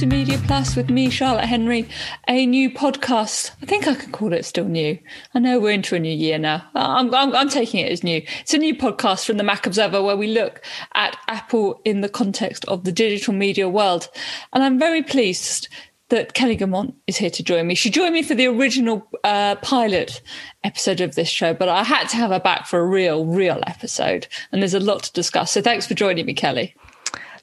to Media Plus with me, Charlotte Henry, a new podcast. I think I can call it still new. I know we're into a new year now. I'm, I'm, I'm taking it as new. It's a new podcast from the Mac Observer where we look at Apple in the context of the digital media world. And I'm very pleased that Kelly Guimont is here to join me. She joined me for the original uh, pilot episode of this show, but I had to have her back for a real, real episode. And there's a lot to discuss. So thanks for joining me, Kelly.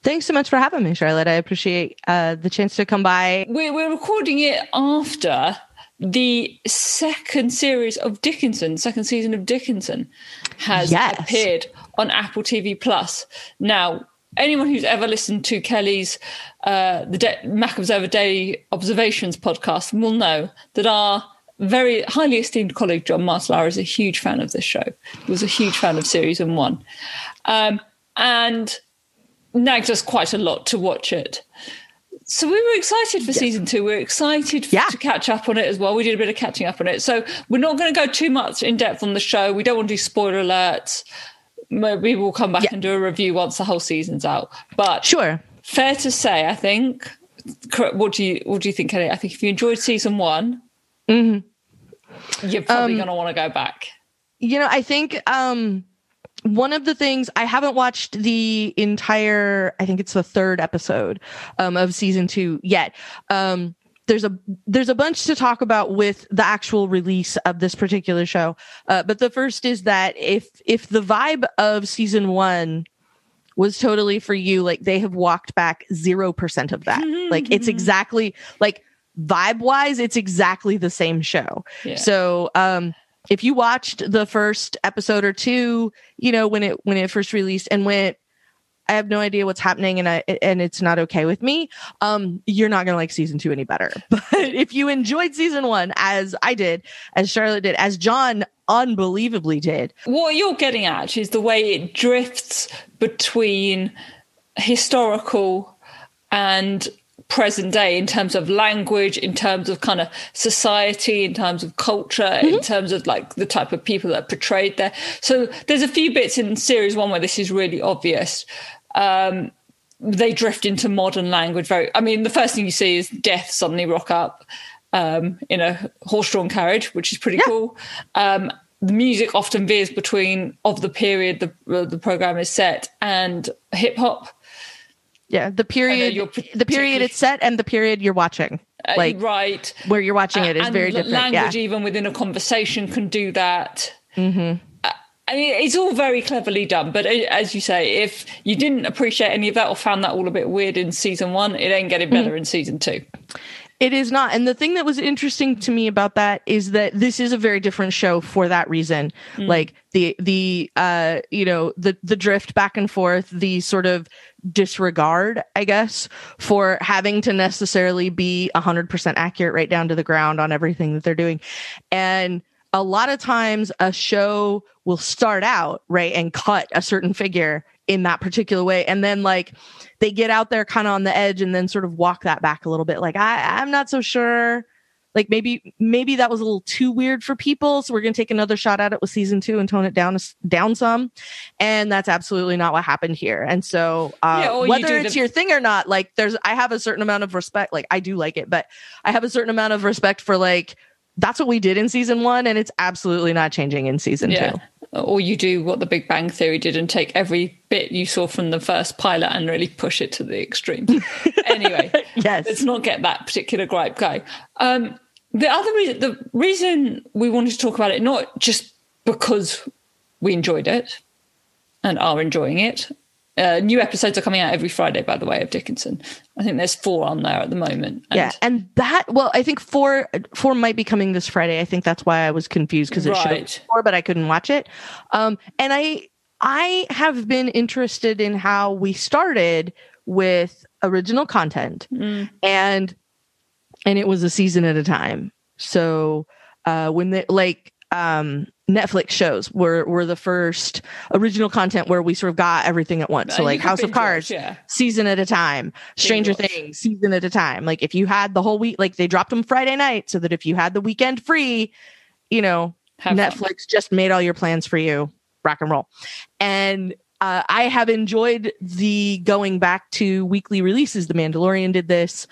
Thanks so much for having me, Charlotte. I appreciate uh, the chance to come by. We're, we're recording it after the second series of Dickinson, second season of Dickinson, has yes. appeared on Apple TV Plus. Now, anyone who's ever listened to Kelly's uh, the De- Mac Observer Daily Observations podcast will know that our very highly esteemed colleague John Martellaro is a huge fan of this show. He was a huge fan of series and one, um, and nagged us quite a lot to watch it. So we were excited for season two. We are excited yeah. to catch up on it as well. We did a bit of catching up on it. So we're not going to go too much in depth on the show. We don't want to do spoiler alerts. Maybe we'll come back yeah. and do a review once the whole season's out. But sure, fair to say, I think. What do you What do you think, Kelly? I think if you enjoyed season one, mm-hmm. you're probably um, going to want to go back. You know, I think um, one of the things I haven't watched the entire, I think it's the third episode um, of season two yet. Um, there's a there's a bunch to talk about with the actual release of this particular show, uh, but the first is that if if the vibe of season one was totally for you, like they have walked back zero percent of that. like it's exactly like vibe wise, it's exactly the same show. Yeah. So um if you watched the first episode or two, you know, when it when it first released and went, I have no idea what's happening and I and it's not okay with me, um, you're not gonna like season two any better. But if you enjoyed season one as I did, as Charlotte did, as John unbelievably did. What you're getting at is the way it drifts between historical and present day in terms of language, in terms of kind of society, in terms of culture, mm-hmm. in terms of like the type of people that are portrayed there. So there's a few bits in series one where this is really obvious. Um, they drift into modern language very I mean, the first thing you see is death suddenly rock up um, in a horse-drawn carriage, which is pretty yeah. cool. Um, the music often veers between of the period the the program is set and hip hop yeah, the period the period it's set and the period you're watching. Uh, like right where you're watching it is very different. Language, yeah. even within a conversation, can do that. Mm-hmm. Uh, I mean, it's all very cleverly done. But uh, as you say, if you didn't appreciate any of that or found that all a bit weird in season one, it ain't getting better mm-hmm. in season two. It is not. And the thing that was interesting to me about that is that this is a very different show for that reason. Mm. Like the the uh you know, the the drift back and forth, the sort of disregard, I guess, for having to necessarily be 100% accurate right down to the ground on everything that they're doing. And a lot of times a show will start out, right, and cut a certain figure in that particular way. And then like they get out there kind of on the edge and then sort of walk that back a little bit. Like, I, I'm not so sure. Like maybe maybe that was a little too weird for people, so we're gonna take another shot at it with season two and tone it down down some, and that's absolutely not what happened here. And so uh, yeah, whether it's the- your thing or not, like there's I have a certain amount of respect. Like I do like it, but I have a certain amount of respect for like that's what we did in season one, and it's absolutely not changing in season yeah. two or you do what the Big Bang Theory did and take every bit you saw from the first pilot and really push it to the extreme. anyway, yes, let's not get that particular gripe going. Um, the other reason, the reason we wanted to talk about it, not just because we enjoyed it and are enjoying it, uh, new episodes are coming out every Friday, by the way, of Dickinson. I think there's four on there at the moment. And yeah, and that well, I think four four might be coming this Friday. I think that's why I was confused because it right. showed four, but I couldn't watch it. Um, and I I have been interested in how we started with original content, mm. and and it was a season at a time. So uh, when they like um Netflix shows were were the first original content where we sort of got everything at once. So like House of Cards, yeah. season at a time. Stranger Things, season at a time. Like if you had the whole week, like they dropped them Friday night, so that if you had the weekend free, you know, Have Netflix fun. just made all your plans for you. Rock and roll, and uh, I have enjoyed the going back to weekly releases. The Mandalorian did this.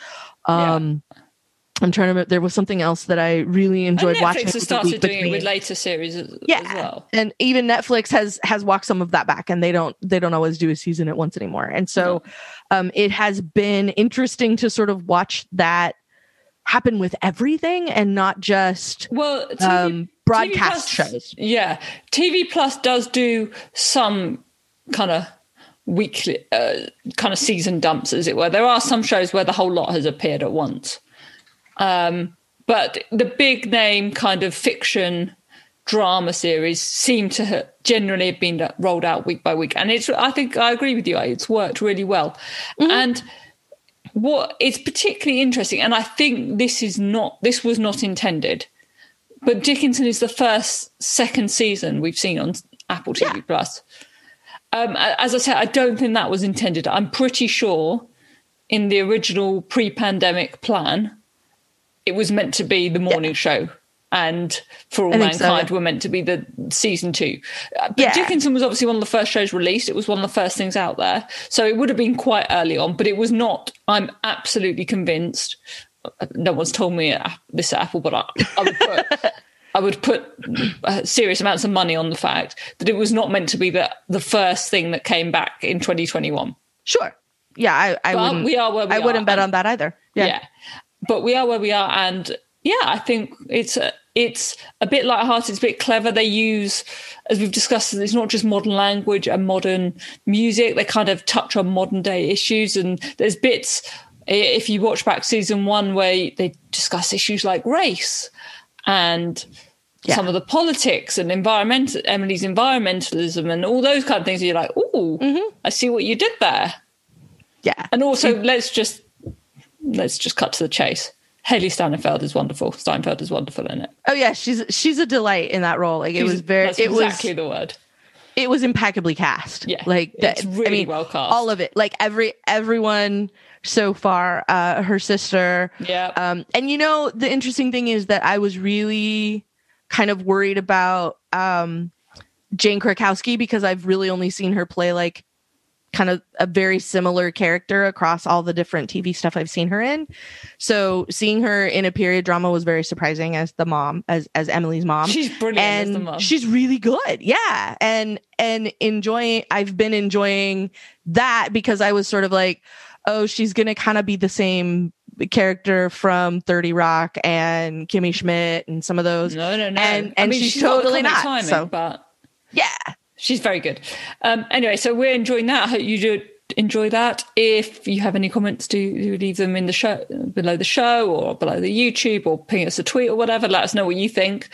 Um, yeah. I'm trying to remember. There was something else that I really enjoyed and Netflix watching. Has started doing it with later series, as, yeah. As well. And even Netflix has has walked some of that back, and they don't they don't always do a season at once anymore. And so, um, it has been interesting to sort of watch that happen with everything and not just well TV, um, broadcast Plus, shows. Yeah, TV Plus does do some kind of weekly uh, kind of season dumps, as it were. There are some shows where the whole lot has appeared at once. Um, but the big name kind of fiction drama series seem to have generally have been rolled out week by week. And it's, I think I agree with you. It's worked really well. Mm-hmm. And what it's particularly interesting, and I think this is not, this was not intended, but Dickinson is the first second season we've seen on Apple TV yeah. Plus. Um, as I said, I don't think that was intended. I'm pretty sure in the original pre-pandemic plan, it was meant to be the morning yeah. show and for all mankind so. were meant to be the season two uh, but yeah. dickinson was obviously one of the first shows released it was one of the first things out there so it would have been quite early on but it was not i'm absolutely convinced uh, no one's told me this at apple but i, I would put I would put uh, serious amounts of money on the fact that it was not meant to be the the first thing that came back in 2021. Sure. Yeah, I, I wouldn't. We are where we I are. wouldn't bet on that either. Yeah. yeah but we are where we are, and yeah, I think it's a, it's a bit light-hearted, it's a bit clever. They use, as we've discussed, it's not just modern language and modern music. They kind of touch on modern day issues, and there's bits if you watch back season one where they discuss issues like race and yeah. some of the politics and environmental Emily's environmentalism and all those kind of things. You're like, oh, mm-hmm. I see what you did there. Yeah, and also let's just let's just cut to the chase. Hailee Steinfeld is wonderful. Steinfeld is wonderful in it. Oh yeah, she's she's a delight in that role. Like it she's, was very. it exactly was, the word. It was impeccably cast. Yeah, like that. Really I mean, well cast. All of it. Like every everyone so far. Uh, her sister. Yeah. Um, and you know the interesting thing is that I was really kind of worried about um Jane Krakowski because I've really only seen her play like kind of a very similar character across all the different TV stuff I've seen her in. So seeing her in a period drama was very surprising as the mom, as as Emily's mom. She's brilliant and as the mom. She's really good. Yeah. And and enjoying I've been enjoying that because I was sort of like, oh, she's gonna kind of be the same character from 30 Rock and Kimmy Schmidt and some of those. No, no, no. And and I mean, she's, she's, totally not. Timing, so. but yeah she's very good. Um, anyway, so we're enjoying that. I hope you do enjoy that. If you have any comments, do, leave them in the show below the show or below the YouTube or ping us a tweet or whatever. Let us know what you think.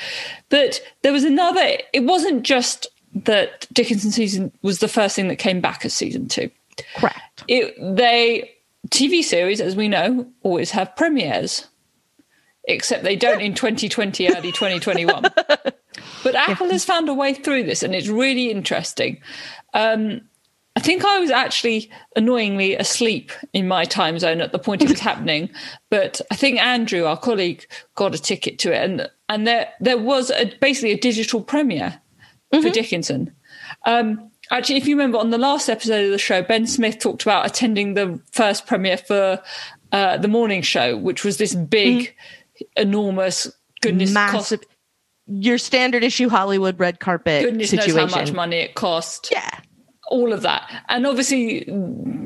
But there was another. It wasn't just that Dickinson season was the first thing that came back as season two. Correct. It, they TV series, as we know, always have premieres, except they don't in 2020, early 2021. But Apple has found a way through this, and it's really interesting. Um, I think I was actually annoyingly asleep in my time zone at the point it was happening, but I think Andrew, our colleague, got a ticket to it, and and there there was a, basically a digital premiere mm-hmm. for Dickinson. Um, actually, if you remember on the last episode of the show, Ben Smith talked about attending the first premiere for uh, the morning show, which was this big, mm-hmm. enormous goodness massive. Cost- your standard issue Hollywood red carpet Goodness situation. knows how much money it cost. Yeah. All of that. And obviously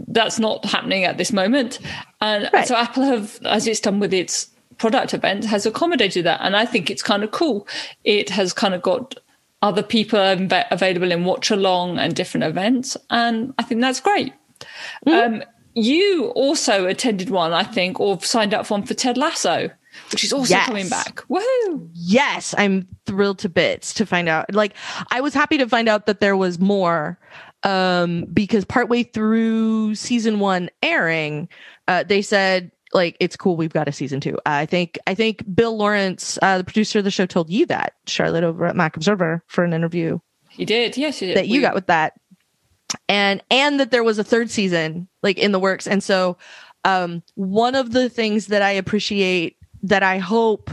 that's not happening at this moment. And right. so Apple have, as it's done with its product event, has accommodated that. And I think it's kind of cool. It has kind of got other people available in watch along and different events. And I think that's great. Mm-hmm. Um, you also attended one, I think, or signed up for one for Ted Lasso which is also yes. coming back. Woohoo! Yes, I'm thrilled to bits to find out. Like, I was happy to find out that there was more um, because partway through season one airing, uh, they said like it's cool we've got a season two. Uh, I think I think Bill Lawrence, uh, the producer of the show, told you that Charlotte over at Mac Observer for an interview. He did, yes, he did. That you we- got with that, and and that there was a third season like in the works, and so um, one of the things that I appreciate that I hope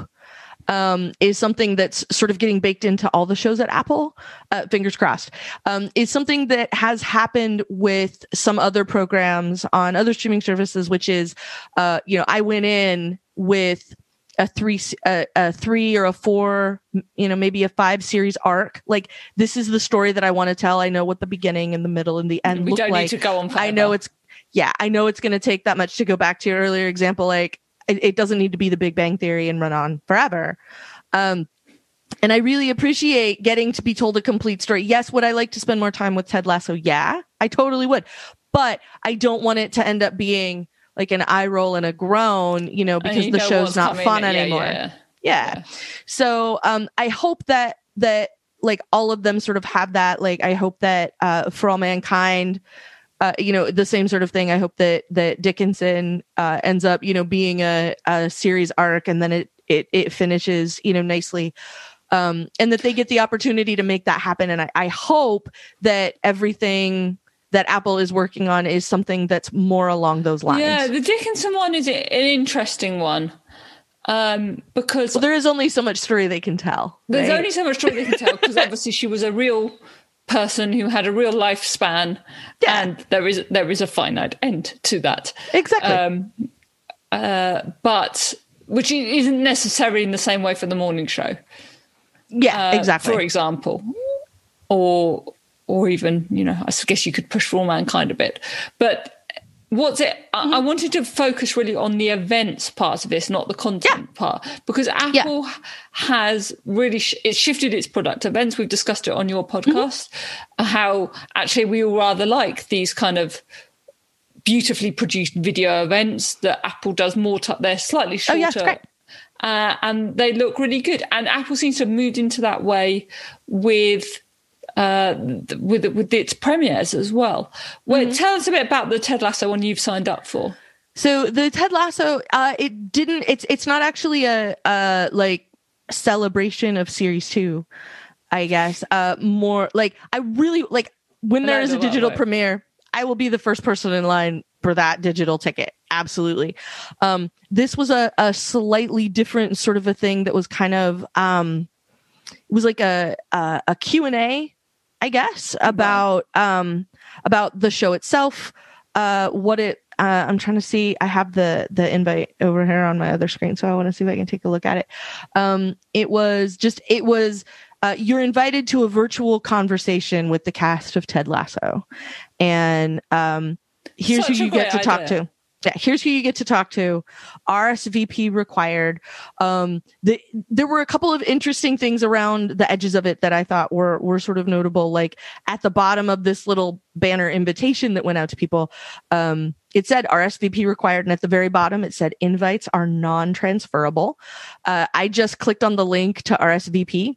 um, is something that's sort of getting baked into all the shows at Apple. Uh, fingers crossed. Um, is something that has happened with some other programs on other streaming services, which is, uh, you know, I went in with a three a, a, three or a four you know maybe a five series arc like this is the story that i want to tell i know what the beginning and the middle and the end we look don't like need to go on i know it's yeah i know it's going to take that much to go back to your earlier example like it, it, doesn't need to be the big bang theory and run on forever um and i really appreciate getting to be told a complete story yes would i like to spend more time with ted lasso yeah i totally would but i don't want it to end up being like an eye roll and a groan, you know, because the show's not fun anymore. Yeah, yeah. yeah. So um I hope that that like all of them sort of have that. Like I hope that uh for all mankind uh, you know the same sort of thing. I hope that that Dickinson uh, ends up, you know, being a, a series arc, and then it it it finishes, you know, nicely, um, and that they get the opportunity to make that happen. And I, I hope that everything that Apple is working on is something that's more along those lines. Yeah, the Dickinson one is an interesting one um, because well, there is only so much story they can tell. There's right? only so much story they can tell because obviously she was a real person who had a real lifespan, yeah. and there is there is a finite end to that. Exactly. Um, uh, but which isn't necessarily in the same way for the morning show. Yeah, uh, exactly. For example, or or even, you know, I guess you could push for all mankind a bit. But what's it? I, I mm-hmm. wanted to focus really on the events part of this, not the content yeah. part, because Apple yeah. has really sh- it's shifted its product events. We've discussed it on your mm-hmm. podcast, mm-hmm. how actually we all rather like these kind of beautifully produced video events that Apple does more. T- they're slightly shorter. Oh, yeah, great. Uh, and they look really good. And Apple seems to have moved into that way with uh, with with its premieres as well. Well, mm-hmm. tell us a bit about the Ted Lasso one you've signed up for. So the Ted Lasso, uh, it didn't. It's it's not actually a uh like celebration of series two, I guess. Uh, more like I really like when there is a digital premiere. I will be the first person in line for that digital ticket. Absolutely. Um, this was a, a slightly different sort of a thing that was kind of um, it was like a a, a Q and A I guess, about um about the show itself, uh what it uh, I'm trying to see. I have the the invite over here on my other screen, so I want to see if I can take a look at it. Um, it was just it was uh, you're invited to a virtual conversation with the cast of Ted Lasso, and um, here's Such who you get to idea. talk to yeah, here's who you get to talk to. RSVP required. Um, the, there were a couple of interesting things around the edges of it that I thought were were sort of notable. Like at the bottom of this little banner invitation that went out to people, um, it said RSVP required, and at the very bottom it said invites are non-transferable. Uh, I just clicked on the link to RSVP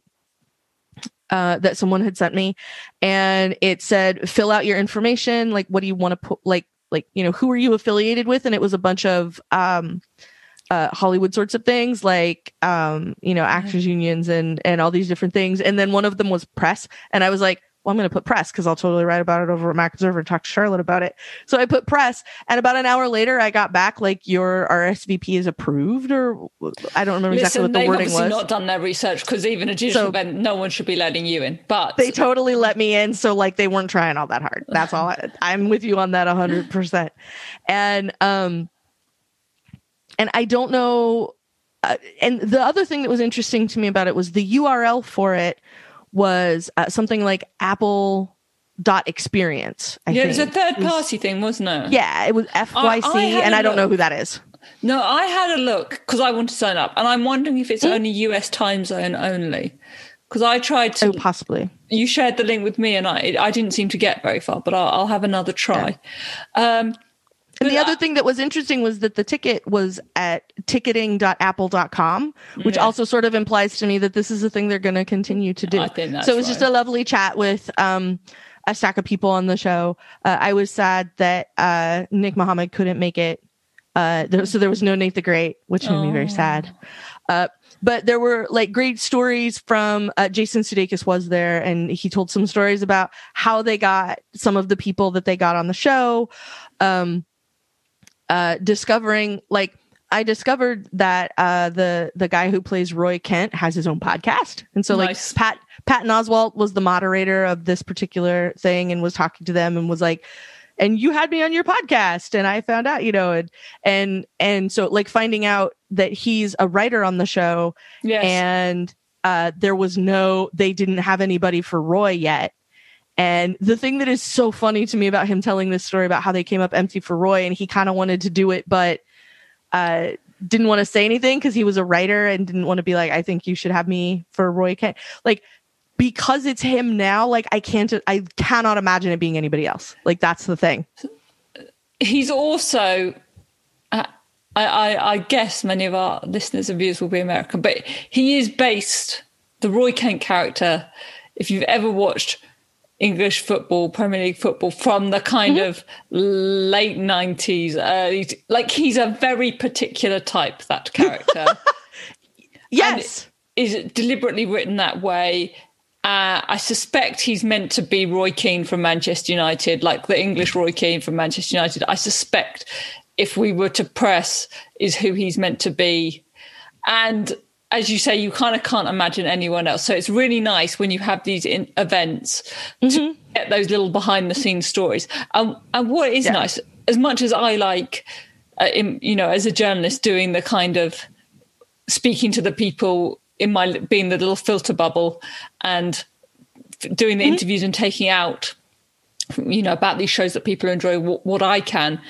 uh, that someone had sent me, and it said fill out your information. Like, what do you want to put? Like, like you know who are you affiliated with? And it was a bunch of um uh, Hollywood sorts of things, like um, you know, actors unions and and all these different things. And then one of them was press, and I was like, well, I'm going to put press because I'll totally write about it over at Mac Observer and talk to Charlotte about it. So I put press, and about an hour later, I got back like your RSVP is approved, or I don't remember Listen, exactly what the wording was. Not done their research because even a digital so, event, no one should be letting you in. But they totally let me in, so like they weren't trying all that hard. That's all. I, I'm with you on that 100. percent And um, and I don't know. Uh, and the other thing that was interesting to me about it was the URL for it was uh, something like Apple dot experience. I yeah, think. it was a third party thing, wasn't it? Yeah, it was FYC, I, I and I don't know who that is. No, I had a look because I want to sign up, and I'm wondering if it's mm. only US time zone only. Because I tried to, oh, possibly. You shared the link with me, and I I didn't seem to get very far, but I'll, I'll have another try. Yeah. Um, and the other thing that was interesting was that the ticket was at ticketing.apple.com, which yeah. also sort of implies to me that this is a thing they're going to continue to do. so it was right. just a lovely chat with um, a stack of people on the show. Uh, I was sad that uh, Nick Mohammed couldn't make it. Uh, there, so there was no Nate the Great, which made me very sad. Uh, but there were like great stories from uh, Jason Sudeikis was there, and he told some stories about how they got some of the people that they got on the show. Um, uh, discovering like I discovered that uh, the the guy who plays Roy Kent has his own podcast, and so nice. like Pat Patton Oswalt was the moderator of this particular thing and was talking to them and was like, and you had me on your podcast, and I found out, you know, and and and so like finding out that he's a writer on the show, yes. and uh, there was no, they didn't have anybody for Roy yet. And the thing that is so funny to me about him telling this story about how they came up empty for Roy and he kind of wanted to do it, but uh, didn't want to say anything because he was a writer and didn't want to be like, I think you should have me for Roy Kent. Like, because it's him now, like I can't, I cannot imagine it being anybody else. Like that's the thing. He's also, uh, I, I, I guess many of our listeners and viewers will be American, but he is based the Roy Kent character. If you've ever watched English football, Premier League football from the kind mm-hmm. of late 90s. Uh, like he's a very particular type, that character. yes. And is deliberately written that way. Uh, I suspect he's meant to be Roy Keane from Manchester United, like the English Roy Keane from Manchester United. I suspect if we were to press, is who he's meant to be. And as you say, you kind of can't imagine anyone else. So it's really nice when you have these in- events mm-hmm. to get those little behind the scenes stories. Um, and what is yeah. nice, as much as I like, uh, in, you know, as a journalist, doing the kind of speaking to the people in my being the little filter bubble and doing the mm-hmm. interviews and taking out, you know, about these shows that people enjoy what, what I can.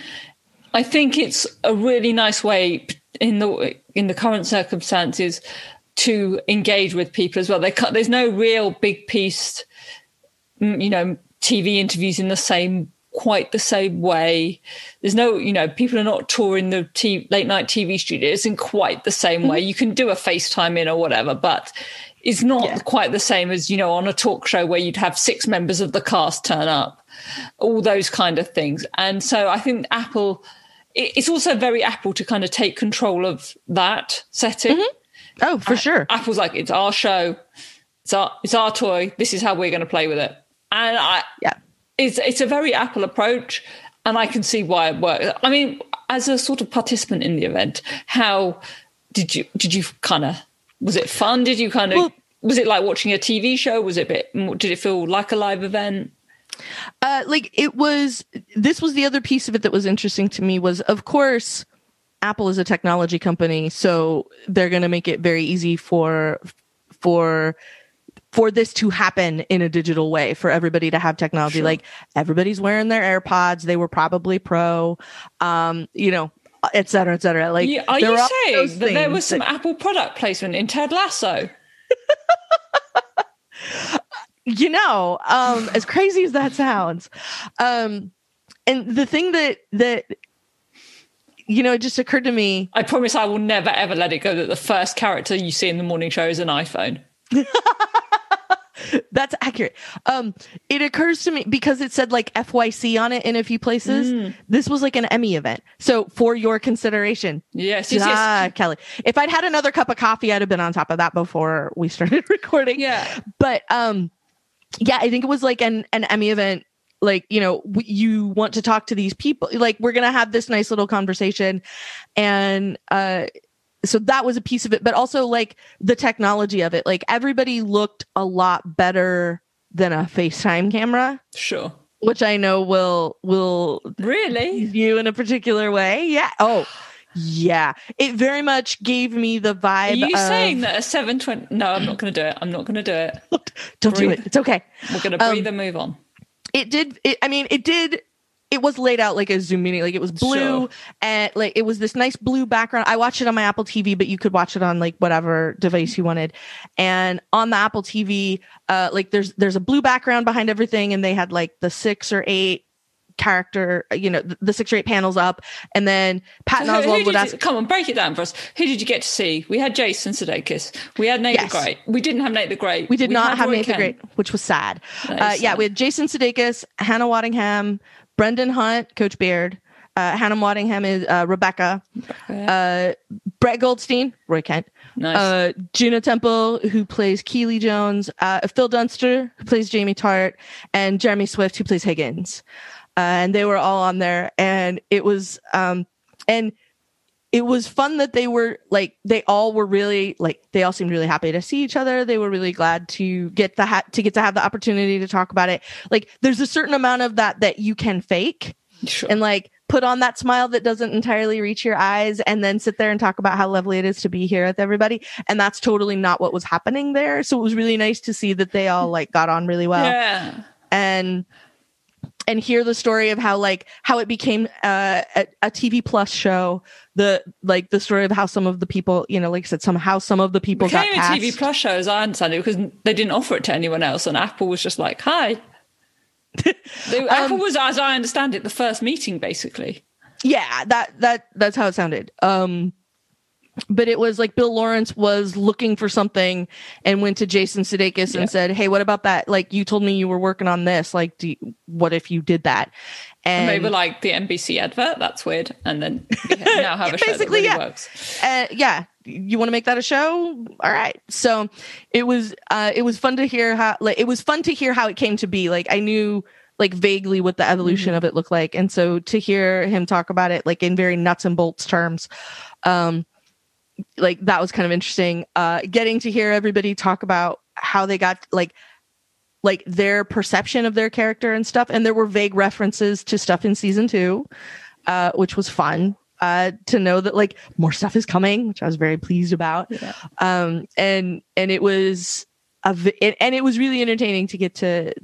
I think it's a really nice way in the in the current circumstances to engage with people as well. They there's no real big piece, mm, you know, TV interviews in the same quite the same way. There's no, you know, people are not touring the t- late night TV studios in quite the same mm-hmm. way. You can do a FaceTime in or whatever, but it's not yeah. quite the same as, you know, on a talk show where you'd have six members of the cast turn up, all those kind of things. And so I think Apple it's also very Apple to kind of take control of that setting. Mm-hmm. Oh, for sure. Apple's like, it's our show, it's our it's our toy. This is how we're going to play with it. And I, yeah, it's it's a very Apple approach, and I can see why it works. I mean, as a sort of participant in the event, how did you did you kind of was it fun? Did you kind of well, was it like watching a TV show? Was it a bit? Did it feel like a live event? Uh, like it was. This was the other piece of it that was interesting to me. Was of course, Apple is a technology company, so they're going to make it very easy for for for this to happen in a digital way for everybody to have technology. Sure. Like everybody's wearing their AirPods. They were probably pro. Um, you know, et cetera, et cetera. Like, yeah, are you saying that there was some that... Apple product placement in Ted Lasso? you know, um, as crazy as that sounds. Um, and the thing that that you know, it just occurred to me. I promise I will never ever let it go that the first character you see in the morning show is an iPhone. That's accurate. Um, it occurs to me because it said like FYC on it in a few places. Mm. This was like an Emmy event. So for your consideration. Yes, yes, ah, yes. Kelly. If I'd had another cup of coffee, I'd have been on top of that before we started recording. Yeah. But um yeah, I think it was like an an Emmy event. Like you know, w- you want to talk to these people. Like we're gonna have this nice little conversation, and uh, so that was a piece of it. But also like the technology of it. Like everybody looked a lot better than a FaceTime camera. Sure. Which I know will will really you in a particular way. Yeah. Oh, yeah, it very much gave me the vibe. Are you of, saying that a seven twenty? No, I'm not going to do it. I'm not going to do it. Don't breathe. do it. It's okay. We're going to breathe um, and move on. It did. It, I mean, it did. It was laid out like a Zoom meeting. Like it was blue sure. and like it was this nice blue background. I watched it on my Apple TV, but you could watch it on like whatever device you wanted. And on the Apple TV, uh, like there's there's a blue background behind everything, and they had like the six or eight character, you know, the, the six or eight panels up, and then Patton so who, Oswalt who would ask. You, come on, break it down for us. Who did you get to see? We had Jason Sudeikis. We had Nate yes. the Great. We didn't have Nate the Great. We did we not have Roy Nate Kent. the Great, which was sad. Uh, yeah, we had Jason Sudeikis, Hannah Waddingham, Brendan Hunt, Coach Beard. Uh, Hannah Waddingham is uh, Rebecca. Uh, Brett Goldstein, Roy Kent. Nice. Uh, Juno Temple, who plays Keeley Jones. Uh, Phil Dunster, who plays Jamie Tartt, And Jeremy Swift, who plays Higgins and they were all on there, and it was um, and it was fun that they were like they all were really like they all seemed really happy to see each other. They were really glad to get the ha- to get to have the opportunity to talk about it. Like there's a certain amount of that that you can fake sure. and like put on that smile that doesn't entirely reach your eyes and then sit there and talk about how lovely it is to be here with everybody. And that's totally not what was happening there. So it was really nice to see that they all like got on really well. Yeah. And and hear the story of how like how it became uh, a, a TV plus show. The like the story of how some of the people, you know, like I said, somehow some of the people became got a TV plus show, as I understand it, because they didn't offer it to anyone else, and Apple was just like, "Hi." they, um, Apple was, as I understand it, the first meeting, basically. Yeah, that that that's how it sounded. Um, but it was like Bill Lawrence was looking for something and went to Jason Sudeikis yeah. and said, "Hey, what about that? Like, you told me you were working on this. Like, you, what if you did that?" And, they were like the NBC advert. That's weird. And then now have a show that really yeah. works. Uh, yeah, you want to make that a show? All right. So it was uh, it was fun to hear how like it was fun to hear how it came to be. Like I knew like vaguely what the evolution mm-hmm. of it looked like, and so to hear him talk about it like in very nuts and bolts terms. Um, like that was kind of interesting. Uh, getting to hear everybody talk about how they got like like their perception of their character and stuff, and there were vague references to stuff in season two, uh, which was fun. Uh, to know that like more stuff is coming, which I was very pleased about. Yeah. Um, and and it was a and it was really entertaining to get to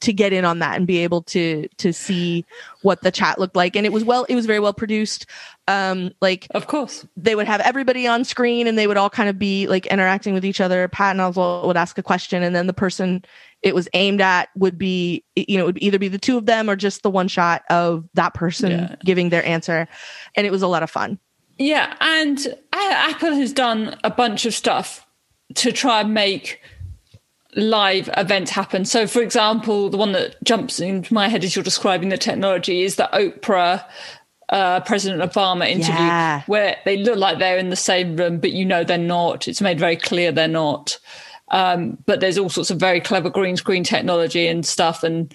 to get in on that and be able to to see what the chat looked like. And it was well it was very well produced. Um like of course. they would have everybody on screen and they would all kind of be like interacting with each other. Patton oswalt would ask a question and then the person it was aimed at would be you know it would either be the two of them or just the one shot of that person yeah. giving their answer. And it was a lot of fun. Yeah. And apple has done a bunch of stuff to try and make live event happen. So, for example, the one that jumps into my head as you're describing the technology is the Oprah uh, President Obama interview, yeah. where they look like they're in the same room, but you know they're not. It's made very clear they're not. Um, but there's all sorts of very clever green screen technology and stuff, and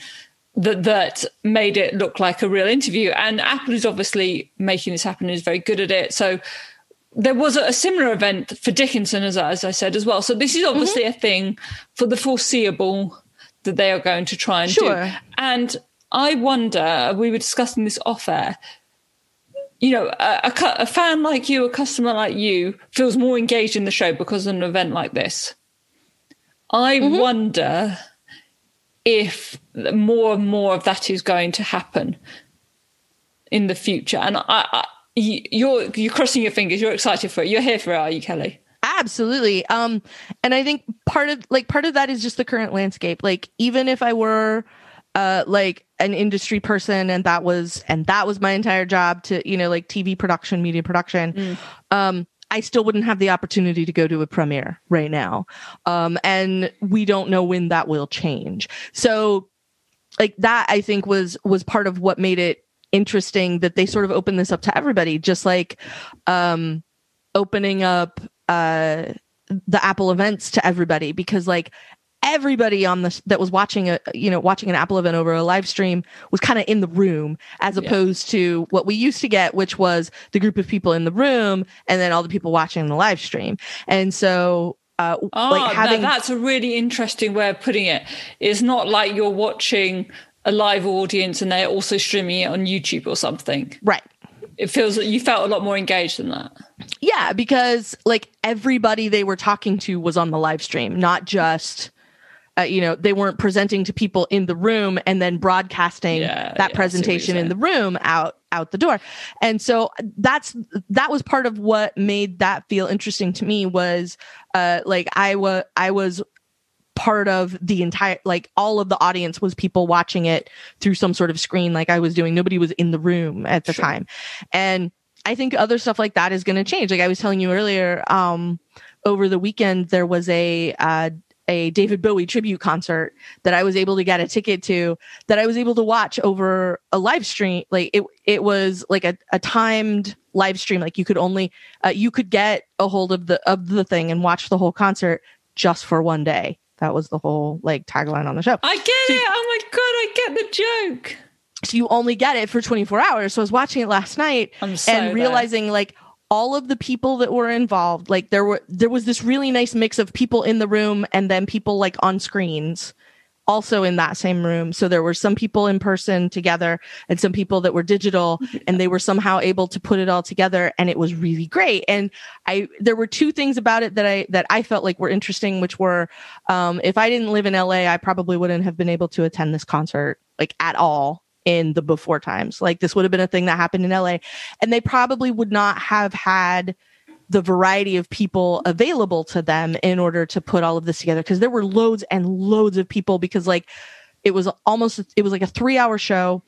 that that made it look like a real interview. And Apple is obviously making this happen; is very good at it. So there was a, similar event for Dickinson, as, as I said as well. So this is obviously mm-hmm. a thing for the foreseeable that they are going to try and sure. do. And I wonder, we were discussing this off air. You know, a, a, a, fan like you, a customer like you, feels more engaged in the show because of an event like this. I mm-hmm. wonder if more and more of that is going to happen in the future. And I, I you're you're crossing your fingers. You're excited for it. You're here for it, are you, Kelly? Absolutely. Um, and I think part of like part of that is just the current landscape. Like even if I were uh like an industry person and that was and that was my entire job to you know like TV production, media production, mm. um, I still wouldn't have the opportunity to go to a premiere right now. Um, and we don't know when that will change. So like that I think was was part of what made it interesting that they sort of open this up to everybody, just like um, opening up uh, the Apple events to everybody because like everybody on this that was watching a you know watching an Apple event over a live stream was kind of in the room as opposed yeah. to what we used to get, which was the group of people in the room and then all the people watching the live stream. And so uh, oh, like having that's a really interesting way of putting it. It's not like you're watching a live audience and they're also streaming it on YouTube or something. Right. It feels like you felt a lot more engaged than that. Yeah, because like everybody they were talking to was on the live stream, not just uh, you know, they weren't presenting to people in the room and then broadcasting yeah, that yeah, presentation in the room out out the door. And so that's that was part of what made that feel interesting to me was uh like I was I was part of the entire like all of the audience was people watching it through some sort of screen like I was doing. Nobody was in the room at the sure. time. And I think other stuff like that is going to change. Like I was telling you earlier um over the weekend there was a uh a David Bowie tribute concert that I was able to get a ticket to that I was able to watch over a live stream. Like it it was like a, a timed live stream. Like you could only uh, you could get a hold of the of the thing and watch the whole concert just for one day that was the whole like tagline on the show. I get so, it. Oh my god, I get the joke. So you only get it for 24 hours. So I was watching it last night so and realizing there. like all of the people that were involved like there were there was this really nice mix of people in the room and then people like on screens also in that same room. So there were some people in person together and some people that were digital and they were somehow able to put it all together and it was really great. And I, there were two things about it that I, that I felt like were interesting, which were, um, if I didn't live in LA, I probably wouldn't have been able to attend this concert like at all in the before times. Like this would have been a thing that happened in LA and they probably would not have had, the variety of people available to them in order to put all of this together because there were loads and loads of people because like it was almost it was like a 3 hour show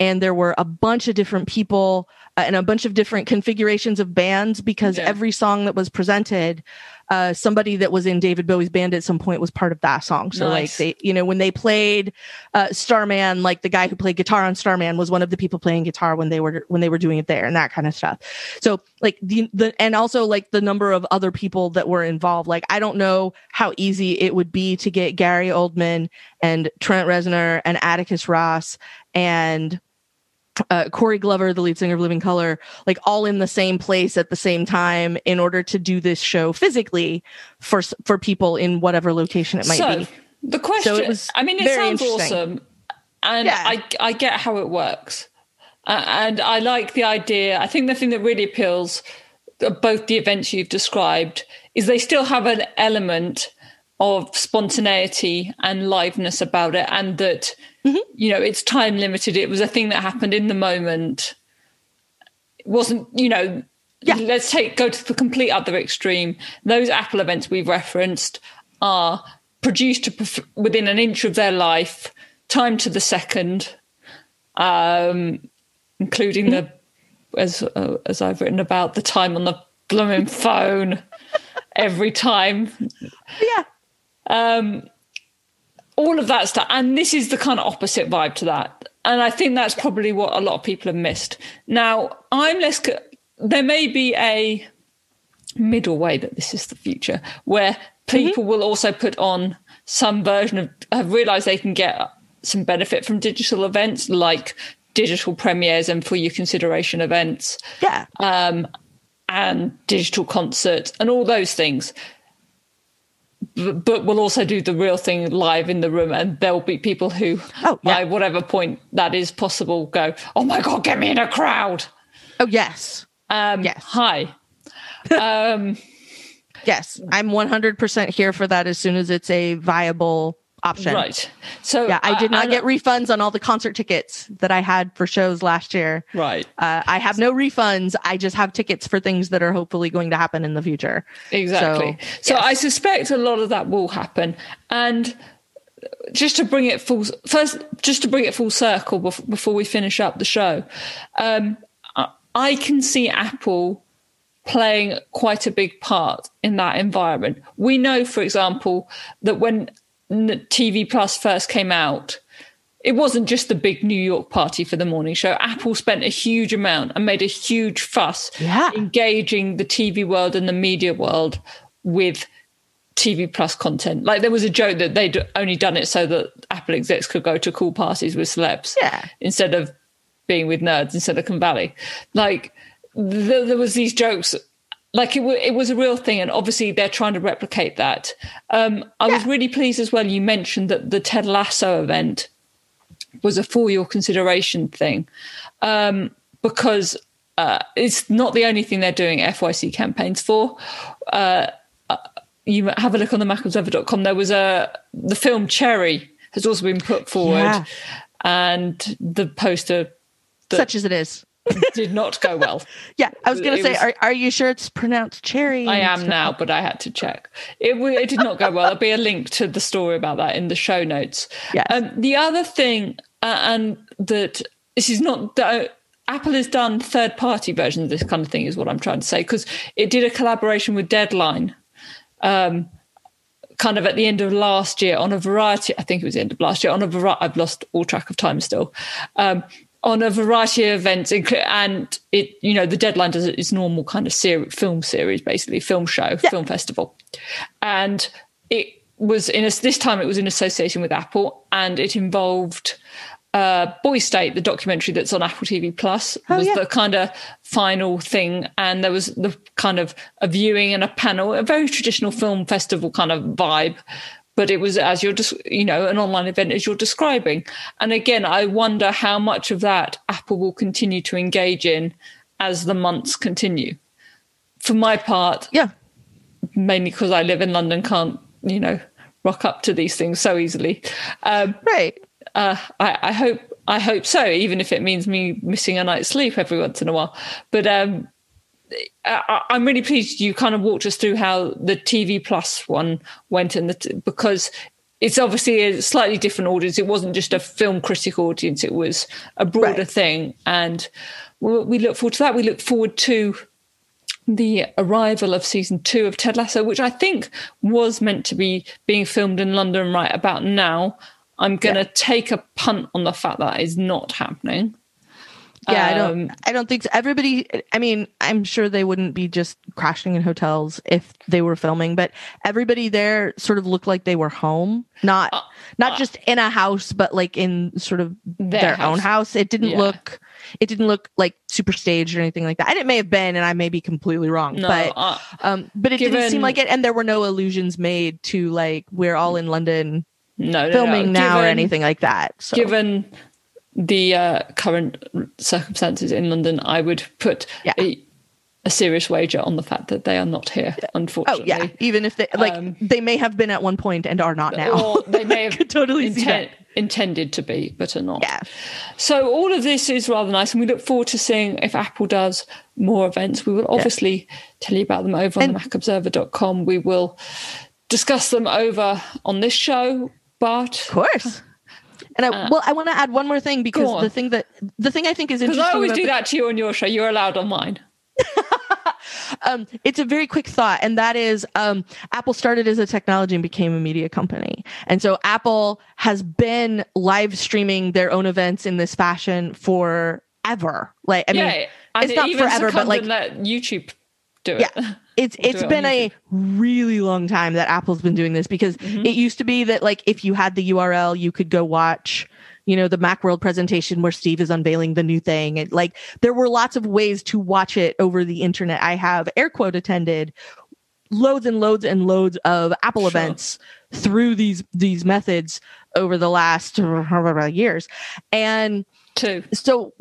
and there were a bunch of different people uh, and a bunch of different configurations of bands because yeah. every song that was presented uh, somebody that was in David Bowie's band at some point was part of that song. So nice. like they, you know, when they played uh, Starman, like the guy who played guitar on Starman was one of the people playing guitar when they were when they were doing it there and that kind of stuff. So like the the and also like the number of other people that were involved. Like I don't know how easy it would be to get Gary Oldman and Trent Reznor and Atticus Ross and uh, Corey Glover, the lead singer of Living Colour, like all in the same place at the same time in order to do this show physically for for people in whatever location it might so, be. The question, so it was I mean, it sounds awesome, and yeah. I I get how it works, uh, and I like the idea. I think the thing that really appeals both the events you've described is they still have an element of spontaneity and liveness about it, and that mm-hmm. you know it's time limited. It was a thing that happened in the moment. It wasn't you know. Yeah. Let's take go to the complete other extreme. Those Apple events we've referenced are produced to, within an inch of their life, time to the second, um, including mm-hmm. the as uh, as I've written about the time on the blooming phone every time. Yeah. Um, all of that stuff. And this is the kind of opposite vibe to that. And I think that's probably what a lot of people have missed. Now, I'm less, there may be a middle way that this is the future where people mm-hmm. will also put on some version of, have realized they can get some benefit from digital events like digital premieres and for your consideration events. Yeah. Um, and digital concerts and all those things but we'll also do the real thing live in the room and there'll be people who oh, yeah. by whatever point that is possible go oh my god get me in a crowd. Oh yes. Um yes. hi. Um yes. I'm 100% here for that as soon as it's a viable option. Right. So yeah, I did not get refunds on all the concert tickets that I had for shows last year. Right. Uh, I have no refunds. I just have tickets for things that are hopefully going to happen in the future. Exactly. So, so yes. I suspect a lot of that will happen. And just to bring it full first, just to bring it full circle before we finish up the show, um, I can see Apple playing quite a big part in that environment. We know, for example, that when TV Plus first came out, it wasn't just the big New York party for the morning show. Apple spent a huge amount and made a huge fuss yeah. engaging the TV world and the media world with TV Plus content. Like there was a joke that they'd only done it so that Apple execs could go to cool parties with celebs yeah. instead of being with nerds in Silicon Valley. Like th- there was these jokes like it, w- it was a real thing and obviously they're trying to replicate that. Um, i yeah. was really pleased as well you mentioned that the ted lasso event was a for your consideration thing. Um, because uh, it's not the only thing they're doing fyc campaigns for. Uh, uh, you have a look on the macobserver.com there was a the film cherry has also been put forward. Yeah. and the poster that, such as it is did not go well. yeah, I was going to say, was, are, are you sure it's pronounced cherry? I am now, but I had to check. It, it did not go well. There'll be a link to the story about that in the show notes. Yeah. Um, the other thing, uh, and that this is not the, Apple has done third party versions of this kind of thing, is what I'm trying to say, because it did a collaboration with Deadline. Um, kind of at the end of last year on a variety i think it was the end of last year on a variety i've lost all track of time still um, on a variety of events and it you know the deadline does its normal kind of ser- film series basically film show yeah. film festival and it was in a, this time it was in association with apple and it involved uh, Boys State, the documentary that's on Apple TV Plus, oh, was yeah. the kind of final thing, and there was the kind of a viewing and a panel, a very traditional film festival kind of vibe. But it was as you're just, you know, an online event as you're describing. And again, I wonder how much of that Apple will continue to engage in as the months continue. For my part, yeah, mainly because I live in London, can't you know rock up to these things so easily. Um, right uh, I, I, hope I hope so, even if it means me missing a night's sleep every once in a while. But um, I, am really pleased you kind of walked us through how the TV Plus one went, and t- because it's obviously a slightly different audience. It wasn't just a film critic audience; it was a broader right. thing, and we, we look forward to that. We look forward to the arrival of season two of Ted Lasso, which I think was meant to be being filmed in London right about now. I'm going to yeah. take a punt on the fact that is not happening. Yeah, um, I don't. Um, I don't think so. Everybody. I mean, I'm sure they wouldn't be just crashing in hotels if they were filming, but everybody there sort of looked like they were home, not uh, not uh, just in a house, but like in sort of their, their house. own house. It didn't yeah. look. It didn't look like super staged or anything like that. And it may have been, and I may be completely wrong, no, but uh, um, but it given, didn't seem like it. And there were no allusions made to like we're all in London no, filming no. now given, or anything like that. So. Given the uh, current circumstances in London, I would put yeah. a, a, serious wager on the fact that they are not here. Unfortunately, oh yeah, even if they like um, they may have been at one point and are not now. Or they may have totally inten- intended to be, but are not. Yeah. So all of this is rather nice, and we look forward to seeing if Apple does more events. We will obviously yeah. tell you about them over and, on the MacObserver.com. We will discuss them over on this show but of course. And I, uh, well, I want to add one more thing because the thing that the thing I think is interesting. Because I always do the, that to you on your show. You're allowed on mine. um, it's a very quick thought, and that is um, Apple started as a technology and became a media company. And so Apple has been live streaming their own events in this fashion forever. Like, I yeah, mean, it's not forever, but like YouTube do it. Yeah. It's we'll it's it been a really long time that Apple's been doing this because mm-hmm. it used to be that like if you had the URL, you could go watch, you know, the Macworld presentation where Steve is unveiling the new thing. And like there were lots of ways to watch it over the internet. I have air quote attended loads and loads and loads of Apple sure. events through these these methods over the last however, years. And too. So,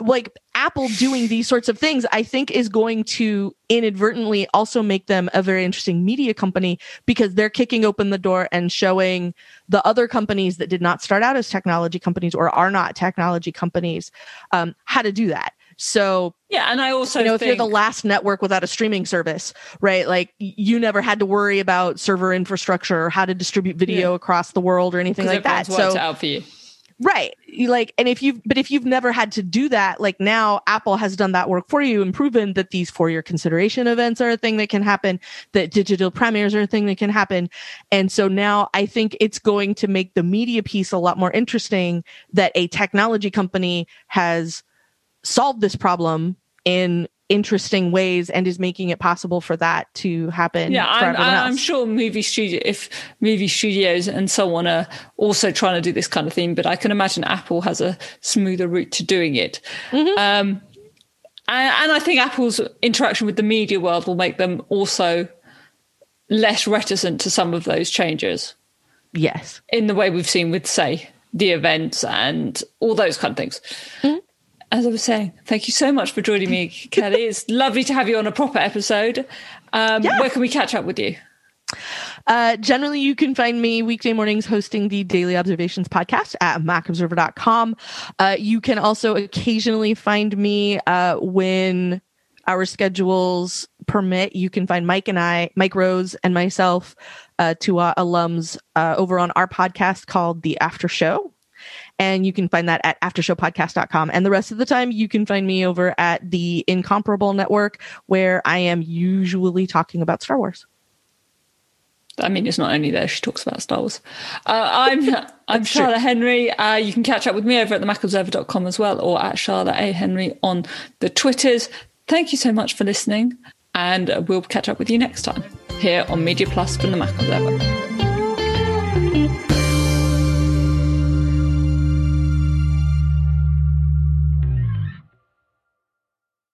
like Apple doing these sorts of things, I think is going to inadvertently also make them a very interesting media company because they're kicking open the door and showing the other companies that did not start out as technology companies or are not technology companies um, how to do that. So yeah, and I also you know think... if you're the last network without a streaming service, right? Like you never had to worry about server infrastructure or how to distribute video yeah. across the world or anything like that. So out for you. Right. You like, and if you've, but if you've never had to do that, like now Apple has done that work for you and proven that these for your consideration events are a thing that can happen, that digital premieres are a thing that can happen. And so now I think it's going to make the media piece a lot more interesting that a technology company has solved this problem in interesting ways and is making it possible for that to happen. Yeah, I'm, I'm, sure movie studio if movie studios and so on are also trying to do this kind of thing, but I can imagine Apple has a smoother route to doing it. Mm-hmm. Um, and, and I think Apple's interaction with the media world will make them also less reticent to some of those changes. Yes, in the way we've seen with, say, the events and all those kind of things. Mm-hmm as I was saying, thank you so much for joining me, Kelly. it's lovely to have you on a proper episode. Um, yeah. Where can we catch up with you? Uh, generally, you can find me weekday mornings hosting the Daily Observations podcast at macobserver.com. Uh, you can also occasionally find me uh, when our schedules permit. You can find Mike and I, Mike Rose and myself, uh, to our alums uh, over on our podcast called The After Show, and you can find that at aftershowpodcast.com. And the rest of the time, you can find me over at the Incomparable Network, where I am usually talking about Star Wars. I mean, it's not only there; she talks about Star Wars. Uh, I'm I'm Charlotte true. Henry. Uh, you can catch up with me over at the MacObserver.com as well, or at Charlotte A Henry on the Twitters. Thank you so much for listening, and we'll catch up with you next time here on Media Plus from the Mac Observer.